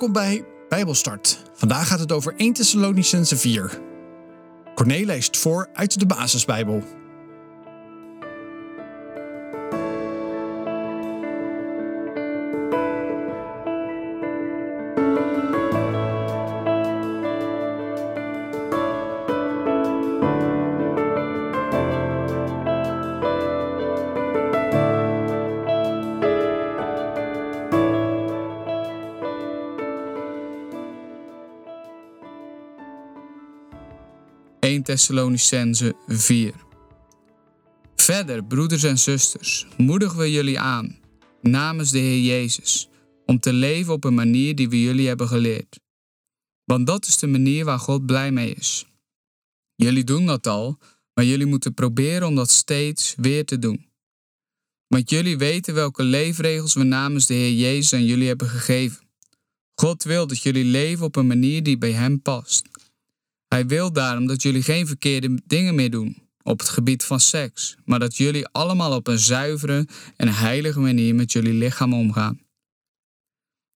Welkom bij Bijbelstart. Vandaag gaat het over 1 Thessalonicense 4. Corné leest voor uit de Basisbijbel. Thessalonicense 4. Verder, broeders en zusters, moedigen we jullie aan, namens de Heer Jezus, om te leven op een manier die we jullie hebben geleerd. Want dat is de manier waar God blij mee is. Jullie doen dat al, maar jullie moeten proberen om dat steeds weer te doen. Want jullie weten welke leefregels we namens de Heer Jezus aan jullie hebben gegeven. God wil dat jullie leven op een manier die bij Hem past. Hij wil daarom dat jullie geen verkeerde dingen meer doen op het gebied van seks, maar dat jullie allemaal op een zuivere en heilige manier met jullie lichaam omgaan.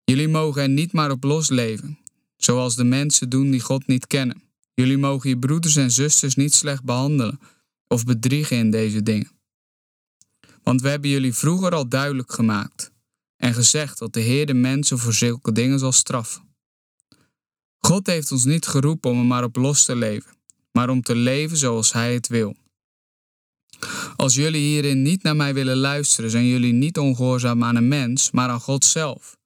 Jullie mogen er niet maar op losleven, zoals de mensen doen die God niet kennen. Jullie mogen je broeders en zusters niet slecht behandelen of bedriegen in deze dingen. Want we hebben jullie vroeger al duidelijk gemaakt en gezegd dat de Heer de mensen voor zulke dingen zal straffen. God heeft ons niet geroepen om er maar op los te leven, maar om te leven zoals Hij het wil. Als jullie hierin niet naar mij willen luisteren, zijn jullie niet ongehoorzaam aan een mens, maar aan God zelf,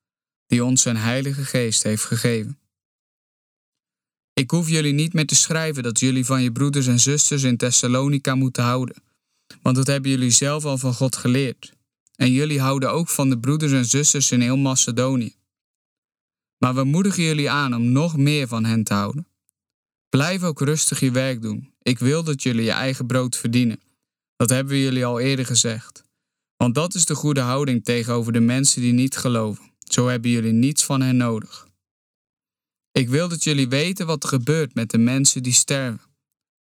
die ons zijn Heilige Geest heeft gegeven. Ik hoef jullie niet meer te schrijven dat jullie van je broeders en zusters in Thessalonica moeten houden, want dat hebben jullie zelf al van God geleerd. En jullie houden ook van de broeders en zusters in heel Macedonië. Maar we moedigen jullie aan om nog meer van hen te houden. Blijf ook rustig je werk doen. Ik wil dat jullie je eigen brood verdienen. Dat hebben we jullie al eerder gezegd. Want dat is de goede houding tegenover de mensen die niet geloven. Zo hebben jullie niets van hen nodig. Ik wil dat jullie weten wat er gebeurt met de mensen die sterven.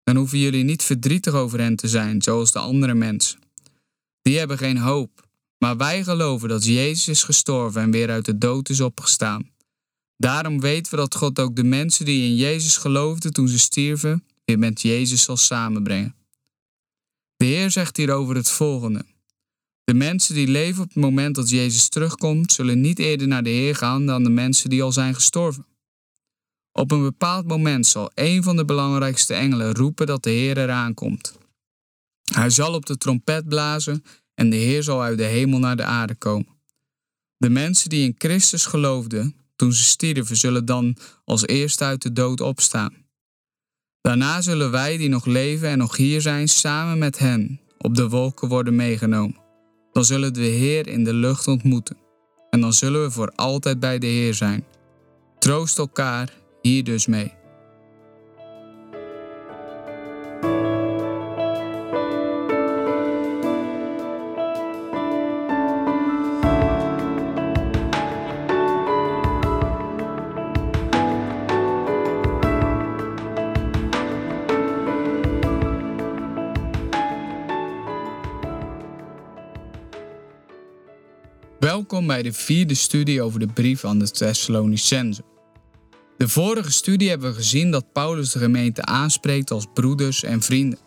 Dan hoeven jullie niet verdrietig over hen te zijn, zoals de andere mensen. Die hebben geen hoop. Maar wij geloven dat Jezus is gestorven en weer uit de dood is opgestaan. Daarom weten we dat God ook de mensen die in Jezus geloofden toen ze stierven, weer met Jezus zal samenbrengen. De Heer zegt hierover het volgende. De mensen die leven op het moment dat Jezus terugkomt, zullen niet eerder naar de Heer gaan dan de mensen die al zijn gestorven. Op een bepaald moment zal een van de belangrijkste engelen roepen dat de Heer eraan komt. Hij zal op de trompet blazen en de Heer zal uit de hemel naar de aarde komen. De mensen die in Christus geloofden, toen ze stierven, zullen dan als eerste uit de dood opstaan. Daarna zullen wij die nog leven en nog hier zijn, samen met hen op de wolken worden meegenomen. Dan zullen we de Heer in de lucht ontmoeten. En dan zullen we voor altijd bij de Heer zijn. Troost elkaar hier dus mee. Welkom bij de vierde studie over de brief aan de Thessalonicenzen. De vorige studie hebben we gezien dat Paulus de gemeente aanspreekt als broeders en vrienden.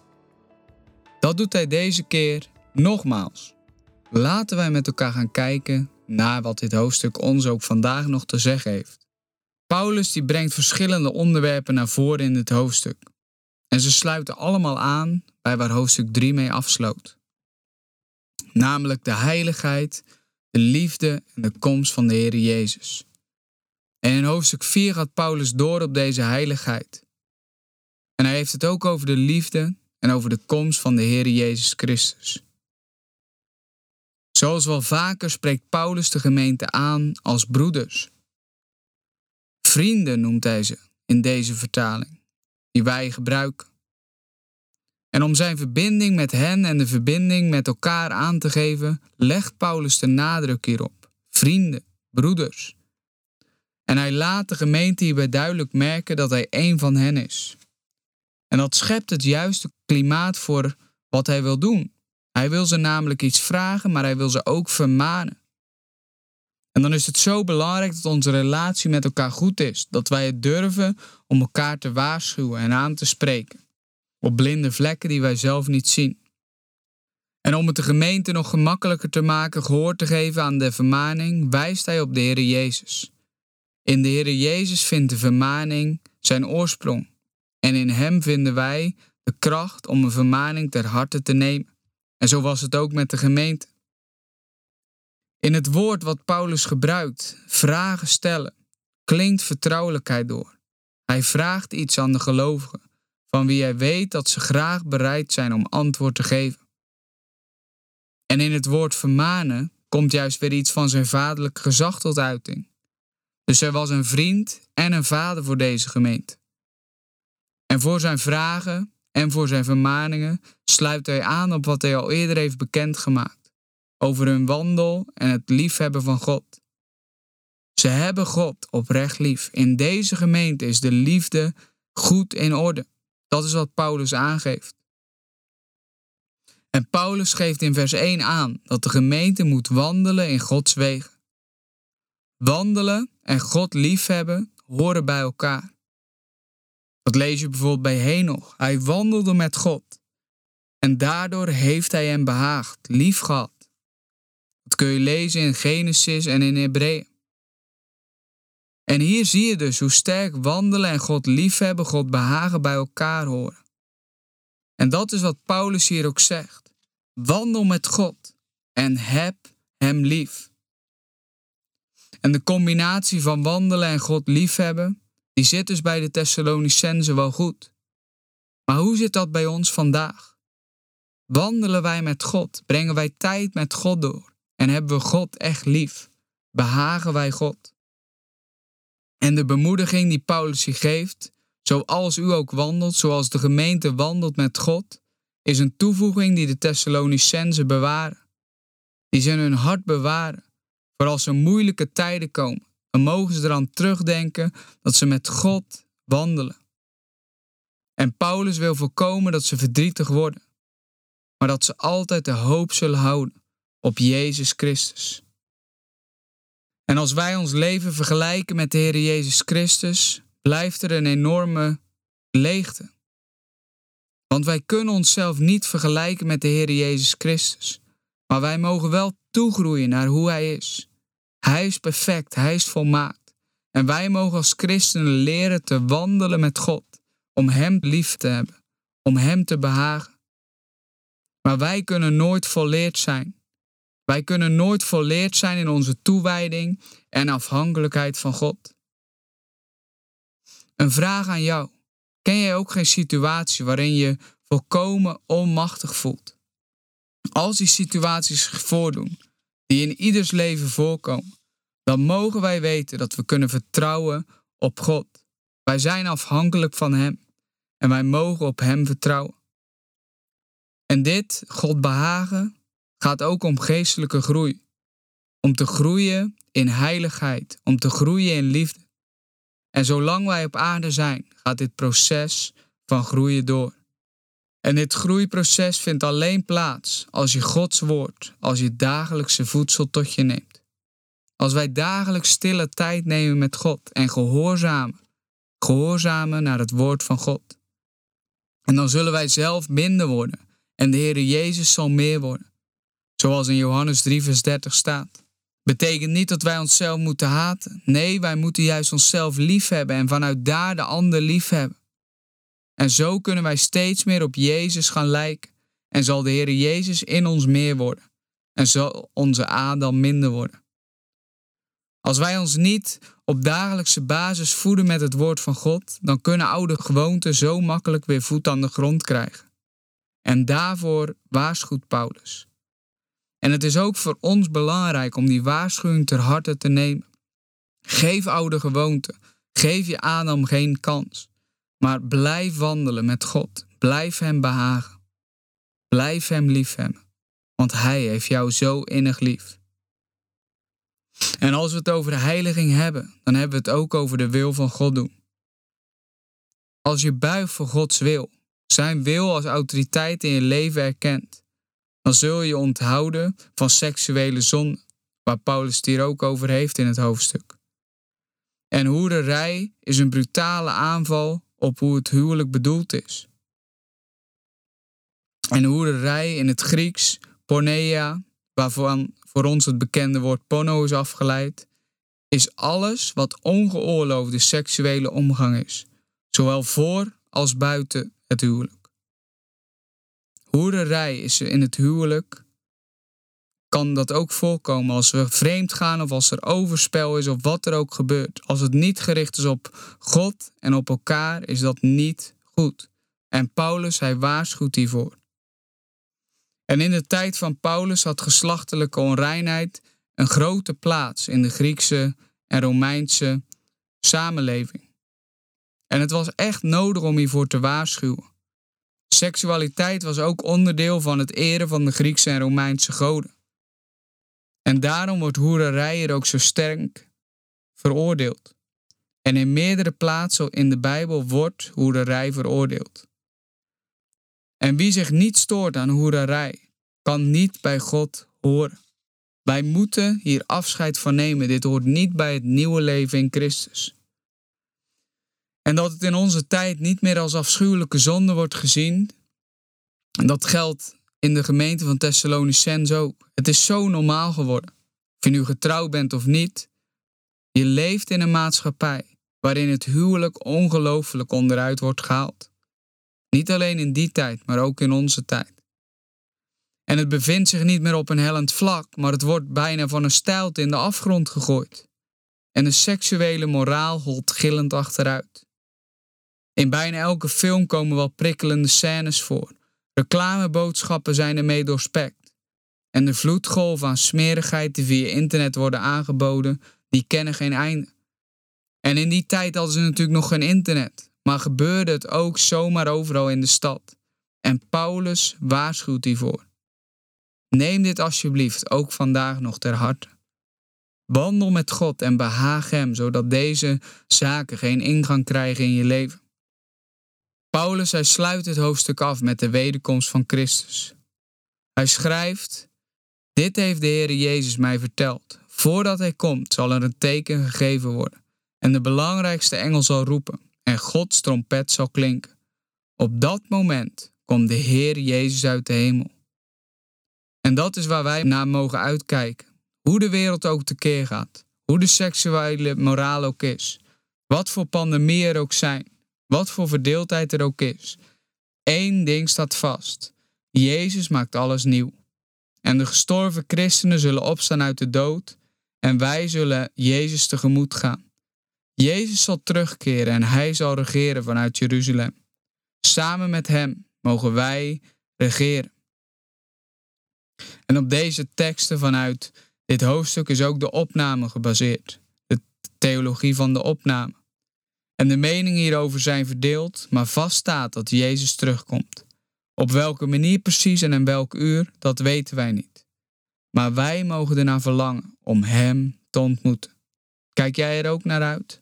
Dat doet hij deze keer nogmaals. Laten wij met elkaar gaan kijken naar wat dit hoofdstuk ons ook vandaag nog te zeggen heeft. Paulus die brengt verschillende onderwerpen naar voren in het hoofdstuk. En ze sluiten allemaal aan bij waar hoofdstuk 3 mee afsloot. Namelijk de heiligheid de liefde en de komst van de Heer Jezus. En in hoofdstuk 4 gaat Paulus door op deze heiligheid. En hij heeft het ook over de liefde en over de komst van de Heer Jezus Christus. Zoals wel vaker spreekt Paulus de gemeente aan als broeders. Vrienden noemt hij ze in deze vertaling, die wij gebruiken. En om zijn verbinding met hen en de verbinding met elkaar aan te geven, legt Paulus de nadruk hierop. Vrienden, broeders. En hij laat de gemeente hierbij duidelijk merken dat hij een van hen is. En dat schept het juiste klimaat voor wat hij wil doen. Hij wil ze namelijk iets vragen, maar hij wil ze ook vermanen. En dan is het zo belangrijk dat onze relatie met elkaar goed is. Dat wij het durven om elkaar te waarschuwen en aan te spreken. Op blinde vlekken die wij zelf niet zien. En om het de gemeente nog gemakkelijker te maken gehoor te geven aan de vermaning, wijst hij op de Heer Jezus. In de Heer Jezus vindt de vermaning zijn oorsprong. En in Hem vinden wij de kracht om een vermaning ter harte te nemen. En zo was het ook met de gemeente. In het woord wat Paulus gebruikt, vragen stellen, klinkt vertrouwelijkheid door. Hij vraagt iets aan de gelovigen, van wie hij weet dat ze graag bereid zijn om antwoord te geven. En in het woord vermanen komt juist weer iets van zijn vaderlijk gezag tot uiting. Dus hij was een vriend en een vader voor deze gemeente. En voor zijn vragen en voor zijn vermaningen sluit hij aan op wat hij al eerder heeft bekendgemaakt over hun wandel en het liefhebben van God. Ze hebben God oprecht lief. In deze gemeente is de liefde goed in orde. Dat is wat Paulus aangeeft. En Paulus geeft in vers 1 aan dat de gemeente moet wandelen in Gods wegen. Wandelen en God liefhebben horen bij elkaar. Dat lees je bijvoorbeeld bij Henoch. Hij wandelde met God. En daardoor heeft hij hem behaagd, lief gehad. Dat kun je lezen in Genesis en in Hebreeën. En hier zie je dus hoe sterk wandelen en God liefhebben, God behagen bij elkaar horen. En dat is wat Paulus hier ook zegt. Wandel met God en heb Hem lief. En de combinatie van wandelen en God liefhebben, die zit dus bij de Thessalonicenzen wel goed. Maar hoe zit dat bij ons vandaag? Wandelen wij met God? Brengen wij tijd met God door? En hebben we God echt lief? Behagen wij God? En de bemoediging die Paulus je geeft, zoals u ook wandelt, zoals de gemeente wandelt met God, is een toevoeging die de Thessalonicenzen bewaren. Die ze in hun hart bewaren, voor als er moeilijke tijden komen. Dan mogen ze eraan terugdenken dat ze met God wandelen. En Paulus wil voorkomen dat ze verdrietig worden, maar dat ze altijd de hoop zullen houden op Jezus Christus. En als wij ons leven vergelijken met de Heer Jezus Christus, blijft er een enorme leegte. Want wij kunnen onszelf niet vergelijken met de Heer Jezus Christus, maar wij mogen wel toegroeien naar hoe Hij is. Hij is perfect, Hij is volmaakt. En wij mogen als christenen leren te wandelen met God, om Hem lief te hebben, om Hem te behagen. Maar wij kunnen nooit volleerd zijn wij kunnen nooit volleerd zijn in onze toewijding en afhankelijkheid van God. Een vraag aan jou. Ken jij ook geen situatie waarin je volkomen onmachtig voelt? Als die situaties zich voordoen, die in ieders leven voorkomen, dan mogen wij weten dat we kunnen vertrouwen op God. Wij zijn afhankelijk van Hem en wij mogen op Hem vertrouwen. En dit, God behagen, gaat ook om geestelijke groei. Om te groeien in heiligheid, om te groeien in liefde. En zolang wij op aarde zijn, gaat dit proces van groeien door. En dit groeiproces vindt alleen plaats als je Gods woord, als je dagelijkse voedsel tot je neemt. Als wij dagelijks stille tijd nemen met God en gehoorzamen, gehoorzamen naar het woord van God. En dan zullen wij zelf minder worden en de Heer Jezus zal meer worden. Zoals in Johannes 3, vers 30 staat. Betekent niet dat wij onszelf moeten haten. Nee, wij moeten juist onszelf lief hebben en vanuit daar de ander lief hebben. En zo kunnen wij steeds meer op Jezus gaan lijken. En zal de Heer Jezus in ons meer worden. En zal onze Adam minder worden. Als wij ons niet op dagelijkse basis voeden met het woord van God, dan kunnen oude gewoonten zo makkelijk weer voet aan de grond krijgen. En daarvoor waarschuwt Paulus. En het is ook voor ons belangrijk om die waarschuwing ter harte te nemen. Geef oude gewoonten. Geef je Adam geen kans. Maar blijf wandelen met God. Blijf Hem behagen. Blijf Hem liefhebben. Want Hij heeft jou zo innig lief. En als we het over heiliging hebben, dan hebben we het ook over de wil van God doen. Als je buigt voor Gods wil, zijn wil als autoriteit in je leven erkent, dan zul je onthouden van seksuele zonde, waar Paulus het hier ook over heeft in het hoofdstuk. En hoererij is een brutale aanval op hoe het huwelijk bedoeld is. En hoererij in het Grieks, porneia, waarvan voor ons het bekende woord porno is afgeleid, is alles wat ongeoorloofde seksuele omgang is, zowel voor als buiten het huwelijk. Hoererij is in het huwelijk kan dat ook voorkomen als we vreemd gaan of als er overspel is of wat er ook gebeurt. Als het niet gericht is op God en op elkaar, is dat niet goed. En Paulus, hij waarschuwt hiervoor. En in de tijd van Paulus had geslachtelijke onreinheid een grote plaats in de Griekse en Romeinse samenleving. En het was echt nodig om hiervoor te waarschuwen. Seksualiteit was ook onderdeel van het eren van de Griekse en Romeinse goden. En daarom wordt hoererij er ook zo sterk veroordeeld. En in meerdere plaatsen in de Bijbel wordt hoererij veroordeeld. En wie zich niet stoort aan hoererij, kan niet bij God horen. Wij moeten hier afscheid van nemen. Dit hoort niet bij het nieuwe leven in Christus. En dat het in onze tijd niet meer als afschuwelijke zonde wordt gezien, dat geldt in de gemeente van Thessalonicense ook. Het is zo normaal geworden. Of je nu getrouwd bent of niet, je leeft in een maatschappij waarin het huwelijk ongelooflijk onderuit wordt gehaald. Niet alleen in die tijd, maar ook in onze tijd. En het bevindt zich niet meer op een hellend vlak, maar het wordt bijna van een stijlte in de afgrond gegooid. En de seksuele moraal holt gillend achteruit. In bijna elke film komen wel prikkelende scènes voor. Reclameboodschappen zijn ermee doorspekt. En de vloedgolf aan smerigheid die via internet worden aangeboden, die kennen geen einde. En in die tijd hadden ze natuurlijk nog geen internet, maar gebeurde het ook zomaar overal in de stad. En Paulus waarschuwt hiervoor. Neem dit alsjeblieft ook vandaag nog ter harte. Wandel met God en behaag Hem, zodat deze zaken geen ingang krijgen in je leven. Paulus hij sluit het hoofdstuk af met de wederkomst van Christus. Hij schrijft: Dit heeft de Heer Jezus mij verteld. Voordat hij komt, zal er een teken gegeven worden. En de belangrijkste engel zal roepen, en Gods trompet zal klinken. Op dat moment komt de Heer Jezus uit de hemel. En dat is waar wij naar mogen uitkijken. Hoe de wereld ook tekeer gaat, hoe de seksuele moraal ook is, wat voor pandemie er ook zijn. Wat voor verdeeldheid er ook is. Eén ding staat vast. Jezus maakt alles nieuw. En de gestorven christenen zullen opstaan uit de dood en wij zullen Jezus tegemoet gaan. Jezus zal terugkeren en hij zal regeren vanuit Jeruzalem. Samen met hem mogen wij regeren. En op deze teksten vanuit dit hoofdstuk is ook de opname gebaseerd. De theologie van de opname. En de meningen hierover zijn verdeeld, maar vast staat dat Jezus terugkomt. Op welke manier precies en in welk uur, dat weten wij niet. Maar wij mogen ernaar verlangen om Hem te ontmoeten. Kijk jij er ook naar uit?